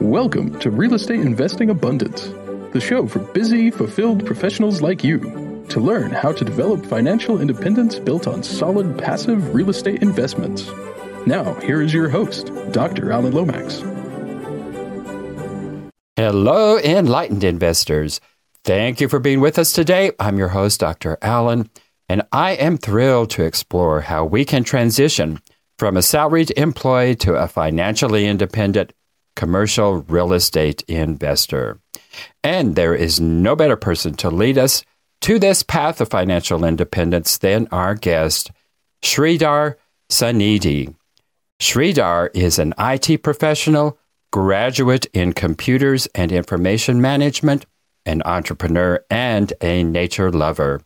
Welcome to Real Estate Investing Abundance, the show for busy, fulfilled professionals like you to learn how to develop financial independence built on solid passive real estate investments. Now, here is your host, Dr. Alan Lomax. Hello, enlightened investors. Thank you for being with us today. I'm your host, Dr. Alan, and I am thrilled to explore how we can transition from a salaried employee to a financially independent commercial real estate investor. And there is no better person to lead us to this path of financial independence than our guest, Sridhar Sanidhi. Sridhar is an IT professional, graduate in computers and information management, an entrepreneur, and a nature lover.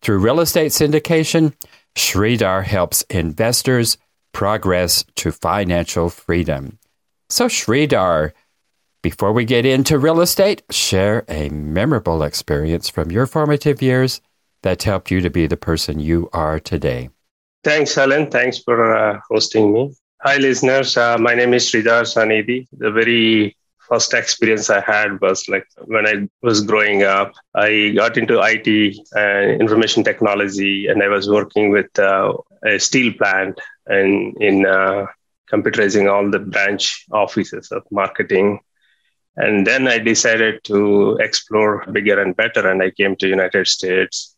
Through real estate syndication, Sridhar helps investors progress to financial freedom. So, Sridhar, before we get into real estate, share a memorable experience from your formative years that helped you to be the person you are today. Thanks, Helen. Thanks for uh, hosting me. Hi, listeners. Uh, my name is Sridhar Sanidhi. The very first experience I had was like when I was growing up, I got into IT and information technology, and I was working with uh, a steel plant and in uh, computerizing all the branch offices of marketing. And then I decided to explore bigger and better, and I came to United States.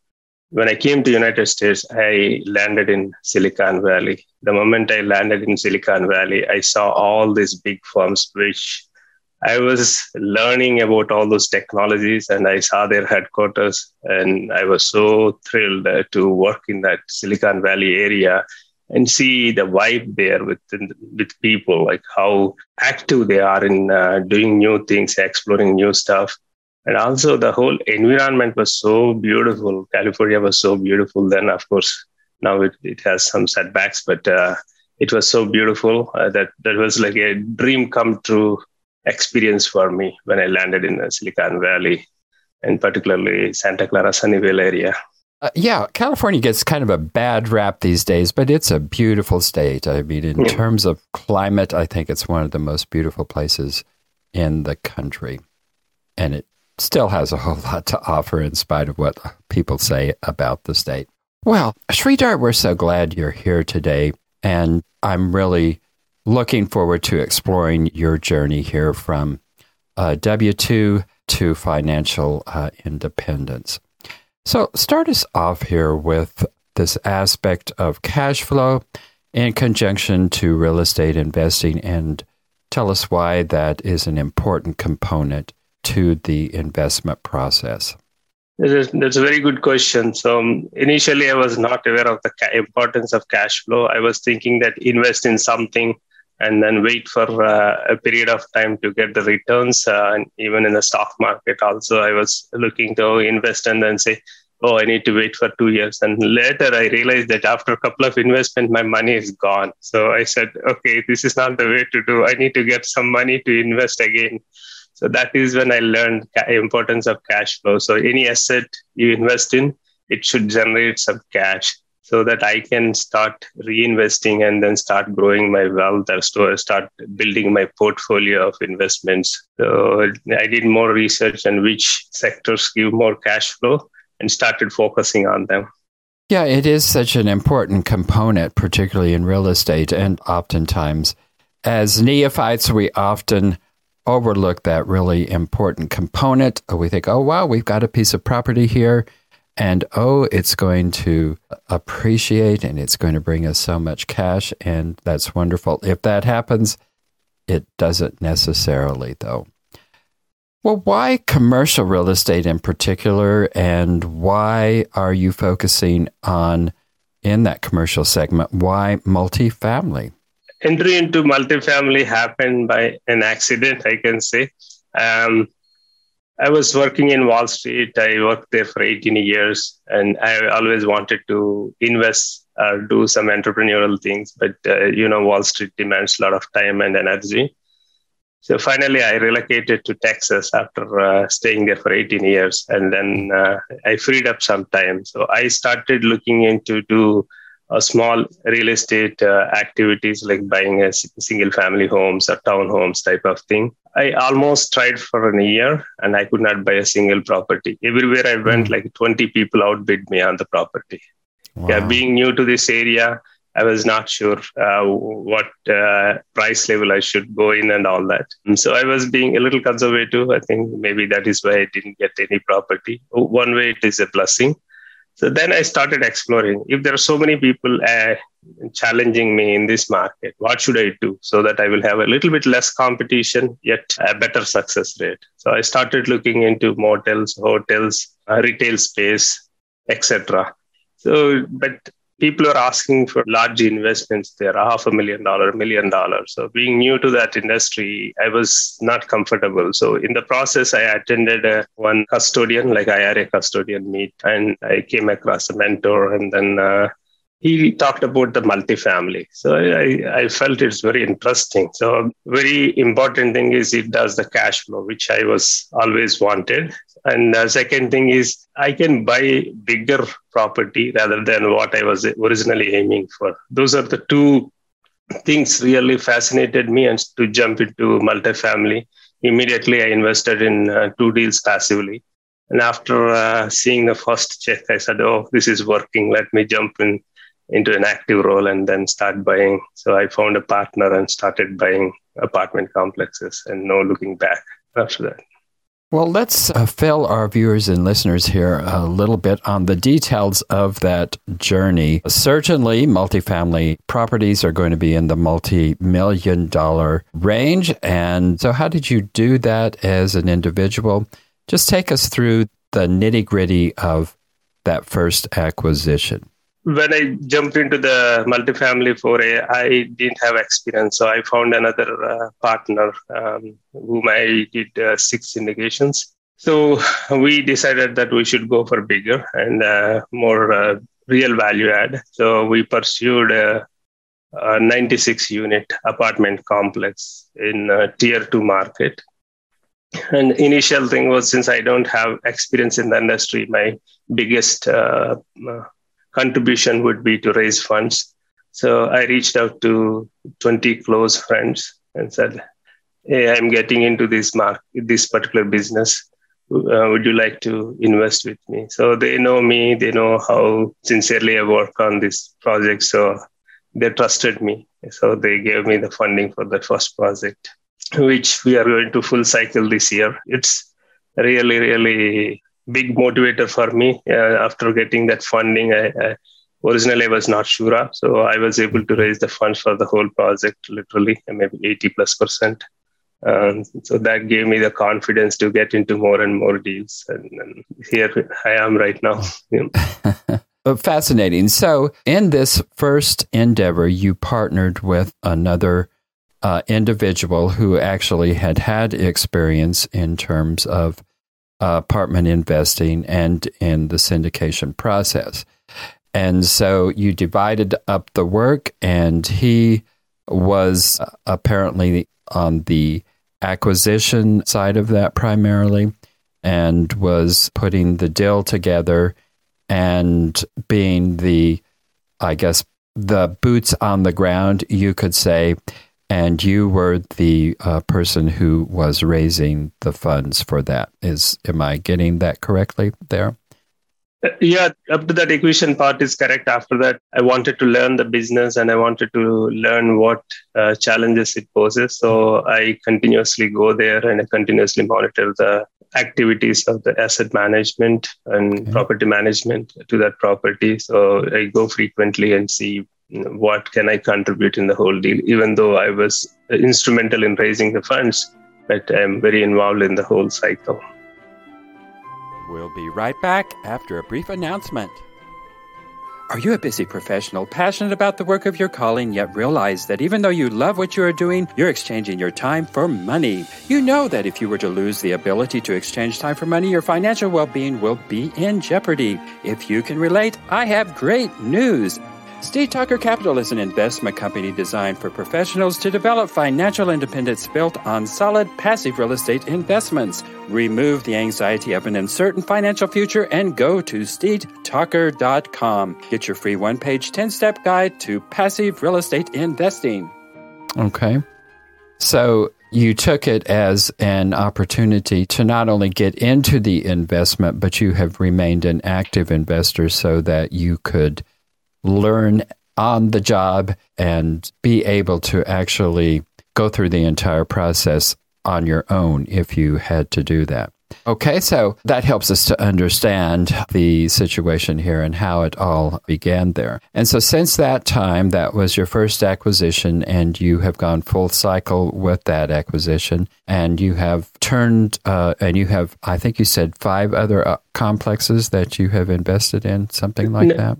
When I came to United States, I landed in Silicon Valley. The moment I landed in Silicon Valley, I saw all these big firms, which I was learning about all those technologies, and I saw their headquarters, and I was so thrilled to work in that Silicon Valley area and see the vibe there with with people, like how active they are in uh, doing new things, exploring new stuff, and also the whole environment was so beautiful. California was so beautiful then. Of course, now it, it has some setbacks, but uh, it was so beautiful uh, that that was like a dream come true experience for me when I landed in Silicon Valley, and particularly Santa Clara Sunnyvale area. Uh, yeah, California gets kind of a bad rap these days, but it's a beautiful state. I mean, in yeah. terms of climate, I think it's one of the most beautiful places in the country. And it still has a whole lot to offer in spite of what people say about the state. Well, Sridhar, we're so glad you're here today. And I'm really looking forward to exploring your journey here from uh, W 2 to financial uh, independence. So, start us off here with this aspect of cash flow in conjunction to real estate investing and tell us why that is an important component to the investment process. That's a very good question. So um, initially, I was not aware of the ca- importance of cash flow. I was thinking that invest in something and then wait for uh, a period of time to get the returns. Uh, and even in the stock market, also, I was looking to invest and then say, oh, I need to wait for two years. And later I realized that after a couple of investment, my money is gone. So I said, okay, this is not the way to do. I need to get some money to invest again. So that is when I learned importance of cash flow. So any asset you invest in, it should generate some cash so that I can start reinvesting and then start growing my wealth uh, or start building my portfolio of investments. So I did more research on which sectors give more cash flow and started focusing on them. Yeah, it is such an important component, particularly in real estate. And oftentimes, as neophytes, we often overlook that really important component. We think, oh, wow, we've got a piece of property here and oh, it's going to appreciate and it's going to bring us so much cash, and that's wonderful. If that happens, it doesn't necessarily, though. Well, why commercial real estate in particular, and why are you focusing on in that commercial segment? Why multifamily? Entry into multifamily happened by an accident, I can say. Um, I was working in Wall Street. I worked there for 18 years, and I always wanted to invest or do some entrepreneurial things. But uh, you know, Wall Street demands a lot of time and energy. So finally, I relocated to Texas after uh, staying there for 18 years, and then uh, I freed up some time. So I started looking into do a small real estate uh, activities like buying a single family homes or townhomes type of thing I almost tried for a year and I could not buy a single property. Everywhere I went, mm. like 20 people outbid me on the property. Wow. Yeah, being new to this area, I was not sure uh, what uh, price level I should go in and all that. And so I was being a little conservative. I think maybe that is why I didn't get any property. One way it is a blessing. So then I started exploring. If there are so many people uh, challenging me in this market, what should I do so that I will have a little bit less competition yet a better success rate? So I started looking into motels, hotels, uh, retail space, etc. So, but people are asking for large investments there half a million dollar a million dollars so being new to that industry i was not comfortable so in the process i attended a, one custodian like ira custodian meet and i came across a mentor and then uh, he talked about the multifamily. So I, I felt it's very interesting. So very important thing is it does the cash flow, which I was always wanted. And the second thing is I can buy bigger property rather than what I was originally aiming for. Those are the two things really fascinated me and to jump into multifamily. Immediately I invested in uh, two deals passively. And after uh, seeing the first check, I said, oh, this is working. Let me jump in into an active role and then start buying. So I found a partner and started buying apartment complexes and no looking back after that. Well, let's uh, fill our viewers and listeners here a little bit on the details of that journey. Certainly, multifamily properties are going to be in the multi million dollar range. And so, how did you do that as an individual? Just take us through the nitty gritty of that first acquisition when I jumped into the multifamily foray, I didn't have experience. So I found another uh, partner um, whom I did uh, six syndications. So we decided that we should go for bigger and uh, more uh, real value add. So we pursued a, a 96 unit apartment complex in tier two market. And initial thing was since I don't have experience in the industry, my biggest uh, contribution would be to raise funds. So I reached out to 20 close friends and said, Hey, I'm getting into this mark, this particular business. Uh, would you like to invest with me? So they know me, they know how sincerely I work on this project. So they trusted me. So they gave me the funding for the first project, which we are going to full cycle this year. It's really, really big motivator for me uh, after getting that funding. I, I, originally I was not sure, so I was able to raise the funds for the whole project, literally maybe 80 plus percent. Um, so that gave me the confidence to get into more and more deals, and, and here I am right now. Fascinating. So, in this first endeavor, you partnered with another uh, individual who actually had had experience in terms of apartment investing and in the syndication process. And so you divided up the work, and he was uh, apparently on the acquisition side of that primarily and was putting the deal together and being the, I guess, the boots on the ground, you could say, and you were the uh, person who was raising the funds for that. Is am I getting that correctly there? Uh, yeah, up to that acquisition part is correct. After that, I wanted to learn the business and I wanted to learn what uh, challenges it poses. So I continuously go there and I continuously monitor the activities of the asset management and okay. property management to that property. So I go frequently and see what can I contribute in the whole deal, even though I was uh, instrumental in raising the funds, but I'm very involved in the whole cycle. We'll be right back after a brief announcement. Are you a busy professional, passionate about the work of your calling, yet realize that even though you love what you are doing, you're exchanging your time for money? You know that if you were to lose the ability to exchange time for money, your financial well being will be in jeopardy. If you can relate, I have great news. Steed Talker Capital is an investment company designed for professionals to develop financial independence built on solid passive real estate investments. Remove the anxiety of an uncertain financial future and go to steedtalker.com. Get your free one page 10 step guide to passive real estate investing. Okay. So you took it as an opportunity to not only get into the investment, but you have remained an active investor so that you could learn on the job and be able to actually go through the entire process on your own if you had to do that. Okay, so that helps us to understand the situation here and how it all began there. And so, since that time, that was your first acquisition, and you have gone full cycle with that acquisition, and you have turned, uh, and you have, I think you said, five other uh, complexes that you have invested in, something like no, that.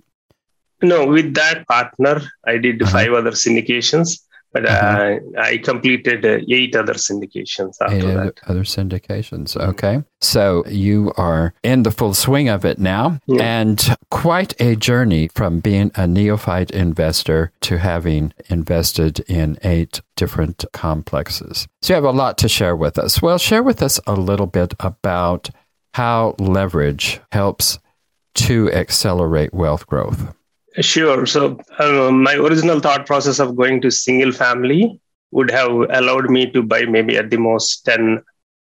No, with that partner, I did uh-huh. five other syndications but uh-huh. uh, I completed uh, eight other syndications after eight that. Other syndications. Okay. So you are in the full swing of it now, yeah. and quite a journey from being a neophyte investor to having invested in eight different complexes. So you have a lot to share with us. Well, share with us a little bit about how leverage helps to accelerate wealth growth. Sure. So uh, my original thought process of going to single family would have allowed me to buy maybe at the most 10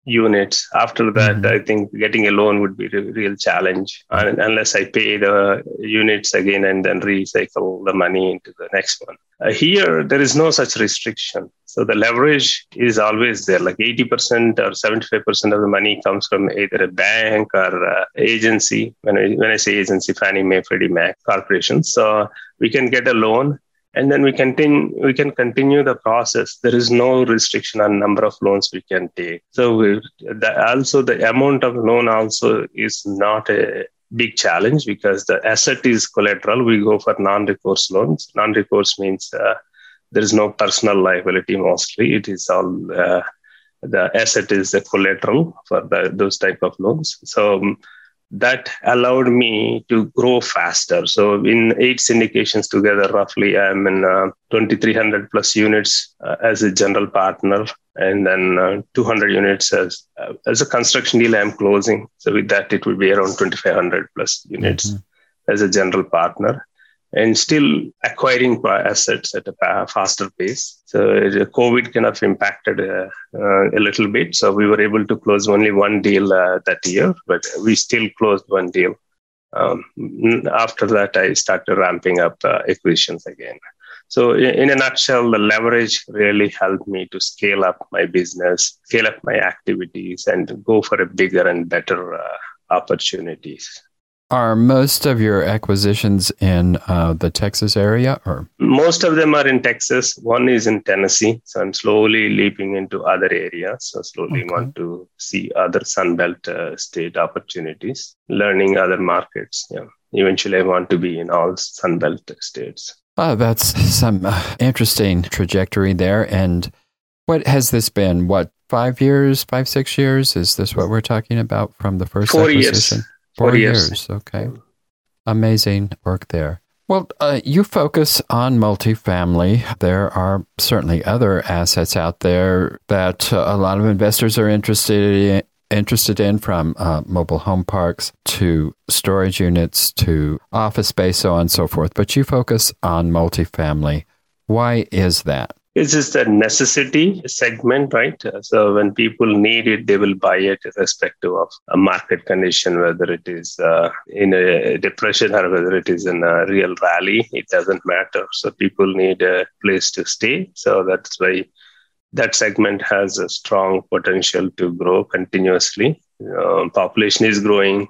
units. After that, mm-hmm. I think getting a loan would be a real challenge and unless I pay the units again and then recycle the money into the next one. Uh, here, there is no such restriction. So the leverage is always there. Like 80% or 75% of the money comes from either a bank or a agency. When I, when I say agency, Fannie Mae, Freddie Mac, corporations. So we can get a loan and then we continue we can continue the process. There is no restriction on number of loans we can take. So the, also the amount of loan also is not a big challenge because the asset is collateral. We go for non-recourse loans. Non-recourse means uh, there is no personal liability mostly. It is all uh, the asset is the collateral for the, those type of loans. So um, that allowed me to grow faster. So in eight syndications together, roughly, I'm in uh, 2,300 plus units uh, as a general partner, and then uh, 200 units as uh, as a construction deal I'm closing. So with that, it will be around 2,500 plus units mm-hmm. as a general partner and still acquiring assets at a faster pace. So COVID kind of impacted uh, uh, a little bit. So we were able to close only one deal uh, that year, but we still closed one deal. Um, after that, I started ramping up uh, acquisitions again. So in, a nutshell, the leverage really helped me to scale up my business, scale up my activities, and go for a bigger and better uh, opportunities. Are most of your acquisitions in uh, the Texas area, or most of them are in Texas? One is in Tennessee, so I'm slowly leaping into other areas. So slowly okay. want to see other Sunbelt uh, state opportunities, learning other markets. Yeah, eventually I want to be in all Sunbelt states. Oh, that's some uh, interesting trajectory there. And what has this been? What five years, five six years? Is this what we're talking about from the first Four acquisition? Years. Four years. years. Okay. Amazing work there. Well, uh, you focus on multifamily. There are certainly other assets out there that uh, a lot of investors are interested in, interested in from uh, mobile home parks to storage units to office space, so on and so forth. But you focus on multifamily. Why is that? It's just a necessity segment, right? So when people need it, they will buy it irrespective of a market condition, whether it is uh, in a depression or whether it is in a real rally, it doesn't matter. So people need a place to stay. So that's why that segment has a strong potential to grow continuously. Uh, population is growing,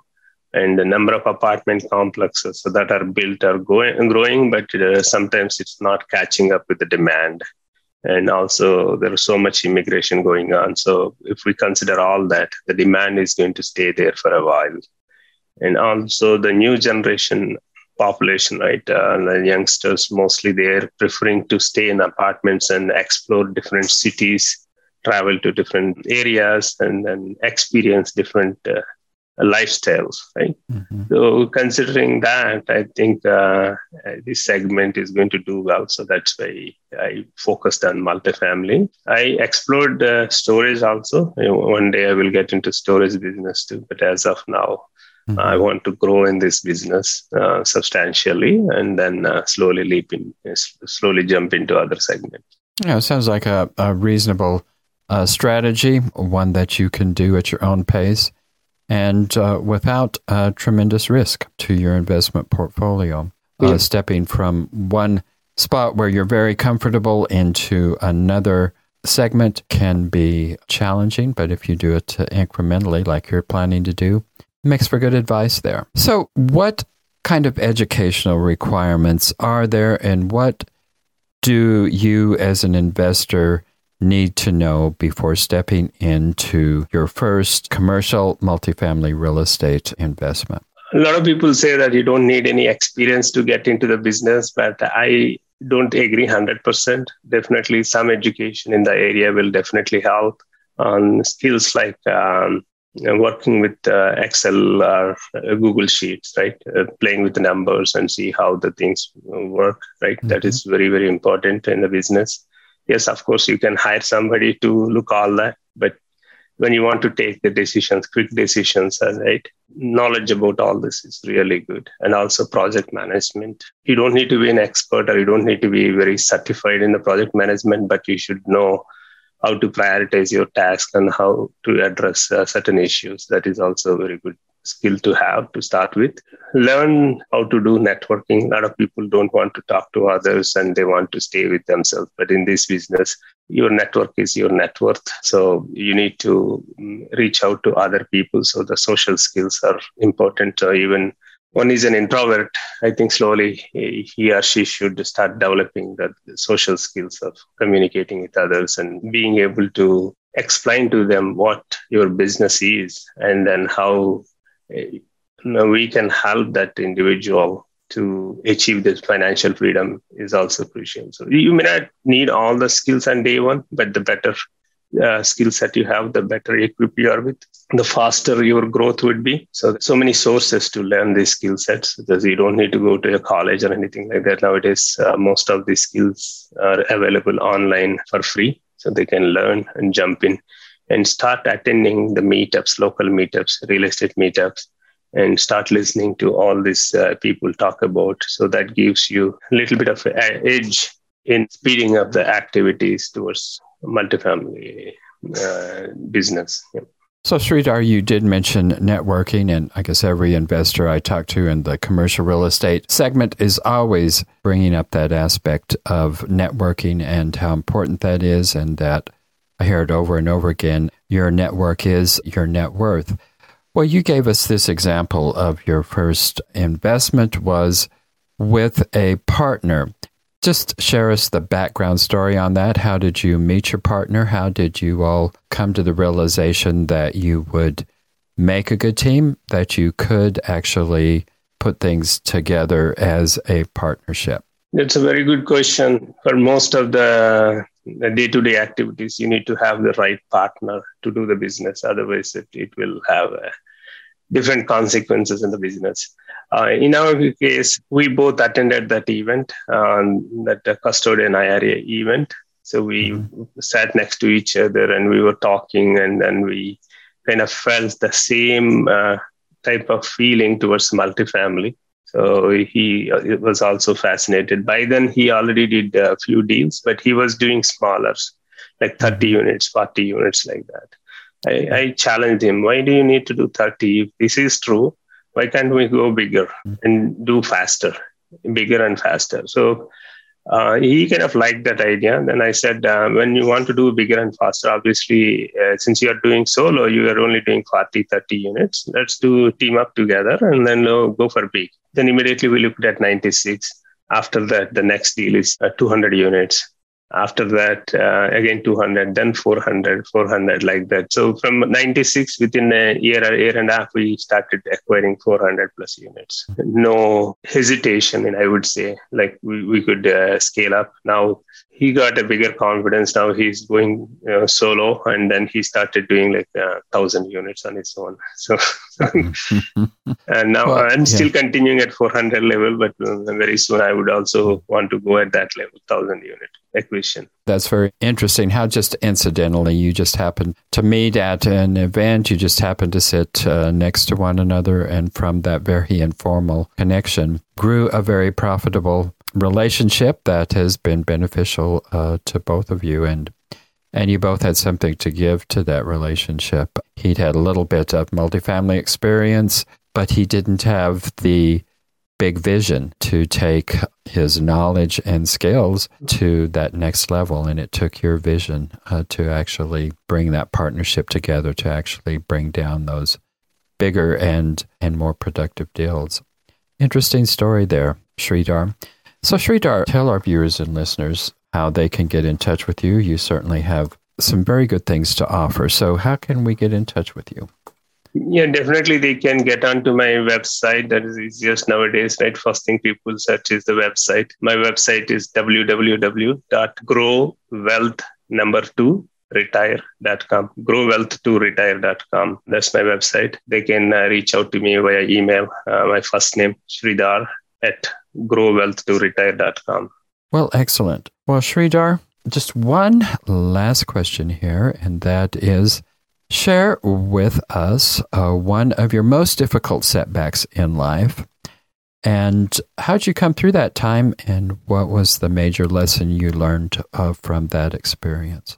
and the number of apartment complexes that are built are going, growing, but uh, sometimes it's not catching up with the demand and also there is so much immigration going on. So if we consider all that the demand is going to stay there for a while. And also the new generation population right uh, the youngsters mostly they're preferring to stay in apartments and explore different cities travel to different areas and then experience different uh, lifestyles, right? Mm-hmm. So considering that, I think uh, this segment is going to do well. So that's why I focused on multifamily. I explored uh, storage also. You know, one day I will get into storage business too, but as of now, mm-hmm. I want to grow in this business uh, substantially and then uh, slowly leap in, slowly jump into other segments. Yeah, it sounds like a, a reasonable uh, strategy, one that you can do at your own pace and uh, without uh, tremendous risk to your investment portfolio. Uh, stepping from one spot where you're very comfortable into another segment can be challenging, but if you do it incrementally, like you're planning to do, makes for good advice there. So, what kind of educational requirements are there, and what do you as an investor need to know before stepping into your first commercial multifamily real estate investment? A lot of people say that you don't need any experience to get into the business, but I don't agree 100%. Definitely, some education in the area will definitely help on skills like um, working with uh, Excel or uh, Google Sheets, right? Uh, playing with the numbers and see how the things work, right? Mm-hmm. That is very, very important in the business yes, of course, you can hire somebody to look all that, but when you want to take the decisions, quick decisions, uh, right? Knowledge about all this is really good. And also project management. You don't need to be an expert or you don't need to be very certified in the project management, but you should know how to prioritize your task and how to address uh, certain issues. That is also very good skill to have to start with. Learn how to do networking. A lot of people don't want to talk to others and they want to stay with themselves. But in this business, your network is your net worth. So you need to mm, reach out to other people. So the social skills are important. Uh, even one is an introvert, I think slowly he or she should start developing the social skills of communicating with others and being able to explain to them what your business is and then how we can help that individual to achieve this financial freedom is also crucial. So you may not need all the skills on day one, but the better uh, skill set you have, the better equipped you are with, the faster your growth would be. So so many sources to learn these skill sets because you don't need to go to a college or anything like that nowadays. Uh, most of these skills are available online for free, so they can learn and jump in and start attending the meetups, local meetups, real estate meetups, and start listening to all these uh, people talk about. So that gives you a little bit of edge in speeding up the activities towards multifamily uh, business. Yeah. So, Sridhar, you did mention networking, and I guess every investor I talk to in the commercial real estate segment is always bringing up that aspect of networking and how important that is, and that I hear it over and over again. Your network is your net worth. Well, you gave us this example of your first investment was with a partner. Just share us the background story on that. How did you meet your partner? How did you all come to the realization that you would make a good team, that you could actually put things together as a partnership? That's a very good question. For most of the day-to-day activities you need to have the right partner to do the business. Otherwise it, it will have uh, different consequences in the business. Uh, in our case we both attended that event um, that uh, custodian ira event. So we mm-hmm. sat next to each other and we were talking and then we kind of felt the same uh, type of feeling towards multifamily so he was also fascinated. By then, he already did a few deals, but he was doing smaller, like 30 mm-hmm. units, 40 units, like that. I, I challenged him, why do you need to do 30? If this is true, why can't we go bigger mm-hmm. and do faster, bigger and faster? So uh, he kind of liked that idea. Then I said, uh, when you want to do bigger and faster, obviously, uh, since you are doing solo, you are only doing 40, 30 units. Let's do team up together and then go for big. Then immediately we looked at 96. After that, the next deal is uh, 200 units after that uh, again 200 then 400 400 like that. So from 96 within a year or year and a half we started acquiring 400 plus units. No hesitation and i would say. Like we, we could uh, scale up. Now he got a bigger confidence. Now he's going you know, solo and then he started doing like a uh, thousand units on his own. So and now well, i'm yeah. still continuing at 400 level but uh, very soon i would also want to go at that level 1000 unit acquisition that's very interesting how just incidentally you just happened to meet at an event you just happened to sit uh, next to one another and from that very informal connection grew a very profitable relationship that has been beneficial uh, to both of you. And and you both had something to give to that relationship. He'd had a little bit of multifamily experience, but he didn't have the big vision to take his knowledge and skills to that next level. And it took your vision uh, to actually bring that partnership together to actually bring down those bigger and, and more productive deals. Interesting story there, Sridhar. So, Sridhar, tell our viewers and listeners how they can get in touch with you. You certainly have some very good things to offer. So, how can we get in touch with you? Yeah, definitely they can get onto my website. That is easiest nowadays, right? First thing people search is the website. My website is www.growwealth number two retire.com growwealth2retire.com that's my website they can uh, reach out to me via email uh, my first name sridhar at growwealth2retire.com well excellent well sridhar just one last question here and that is Share with us uh, one of your most difficult setbacks in life. And how'd you come through that time? And what was the major lesson you learned uh, from that experience?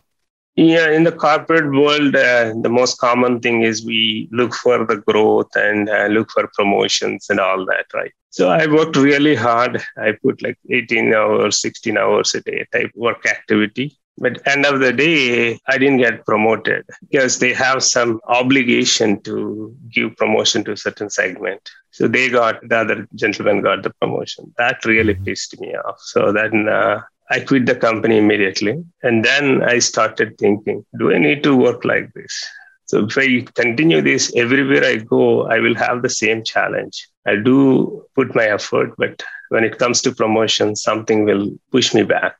Yeah, in the corporate world, uh, the most common thing is we look for the growth and uh, look for promotions and all that, right? So I worked really hard. I put like 18 hours, 16 hours a day type work activity. But end of the day, I didn't get promoted because they have some obligation to give promotion to a certain segment. So they got the other gentleman got the promotion. That really mm-hmm. pissed me off. So then uh, I quit the company immediately, and then I started thinking, do I need to work like this? So if I continue this everywhere I go, I will have the same challenge. I do put my effort, but when it comes to promotion, something will push me back.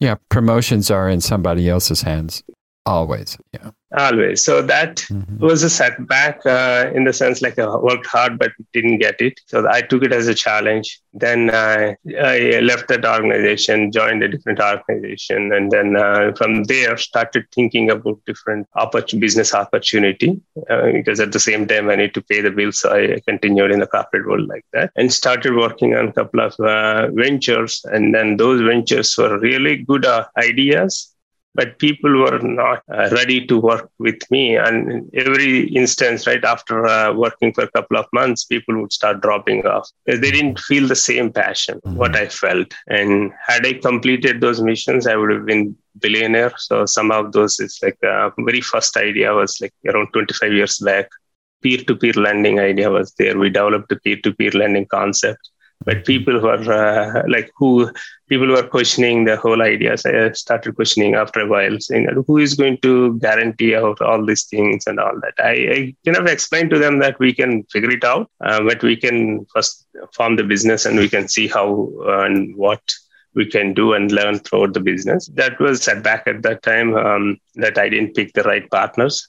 Yeah, promotions are in somebody else's hands always. Yeah. Always. So that mm-hmm. was a setback uh, in the sense like I worked hard but didn't get it. So I took it as a challenge. Then uh, I left that organization, joined a different organization, and then uh, from there started thinking about different oppor- business opportunity uh, because at the same time I need to pay the bills. So I continued in the corporate world like that and started working on a couple of uh, ventures. And then those ventures were really good uh, ideas but people were not uh, ready to work with me. And in every instance, right after uh, working for a couple of months, people would start dropping off because they didn't feel the same passion mm-hmm. what I felt. And had I completed those missions, I would have been billionaire. So some of those is like uh, very first idea was like around 25 years back. Peer-to-peer lending idea was there. We developed a peer-to-peer lending concept but people who are uh, like who people were questioning the whole idea so i started questioning after a while saying who is going to guarantee out all these things and all that i, I kind of explained to them that we can figure it out uh, but we can first form the business and we can see how uh, and what we can do and learn throughout the business. That was a setback at that time um, that I didn't pick the right partners.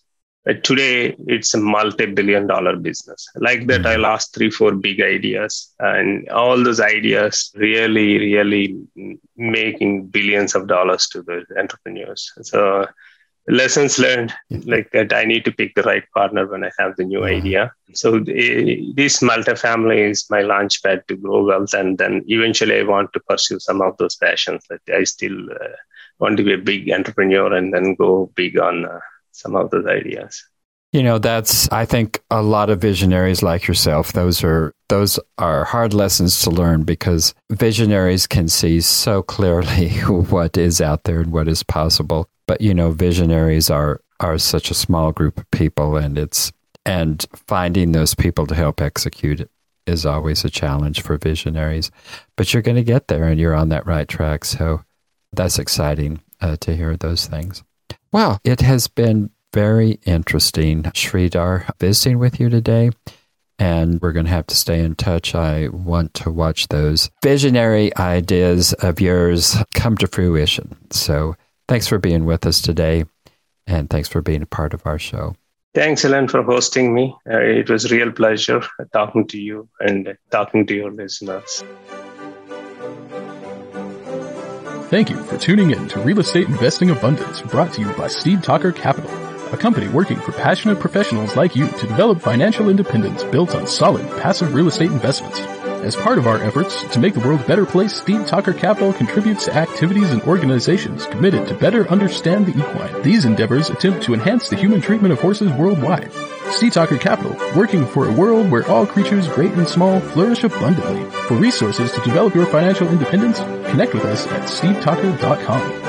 Today it's a multi-billion dollar business like that i mm-hmm. lost three four big ideas and all those ideas really really making billions of dollars to the entrepreneurs so lessons learned like that i need to pick the right partner when i have the new mm-hmm. idea so the, this multifamily is my launch pad to grow wealth and then eventually i want to pursue some of those passions that i still uh, want to be a big entrepreneur and then go big on uh, some of those ideas. You know, that's I think a lot of visionaries like yourself. Those are those are hard lessons to learn because visionaries can see so clearly what is out there and what is possible. But you know, visionaries are are such a small group of people, and it's and finding those people to help execute it is always a challenge for visionaries. But you're going to get there, and you're on that right track. So that's exciting uh, to hear those things. Well, it has been very interesting, Sridhar, visiting with you today. And we're going to have to stay in touch. I want to watch those visionary ideas of yours come to fruition. So thanks for being with us today. And thanks for being a part of our show. Thanks, Ellen, for hosting me. Uh, it was real pleasure talking to you and talking to your listeners. Thank you for tuning in to Real Estate Investing Abundance brought to you by Steed Talker Capital, a company working for passionate professionals like you to develop financial independence built on solid passive real estate investments. As part of our efforts to make the world a better place, Steed Talker Capital contributes to activities and organizations committed to better understand the equine. These endeavors attempt to enhance the human treatment of horses worldwide. Steed Talker Capital, working for a world where all creatures, great and small, flourish abundantly. For resources to develop your financial independence, connect with us at steedtalker.com.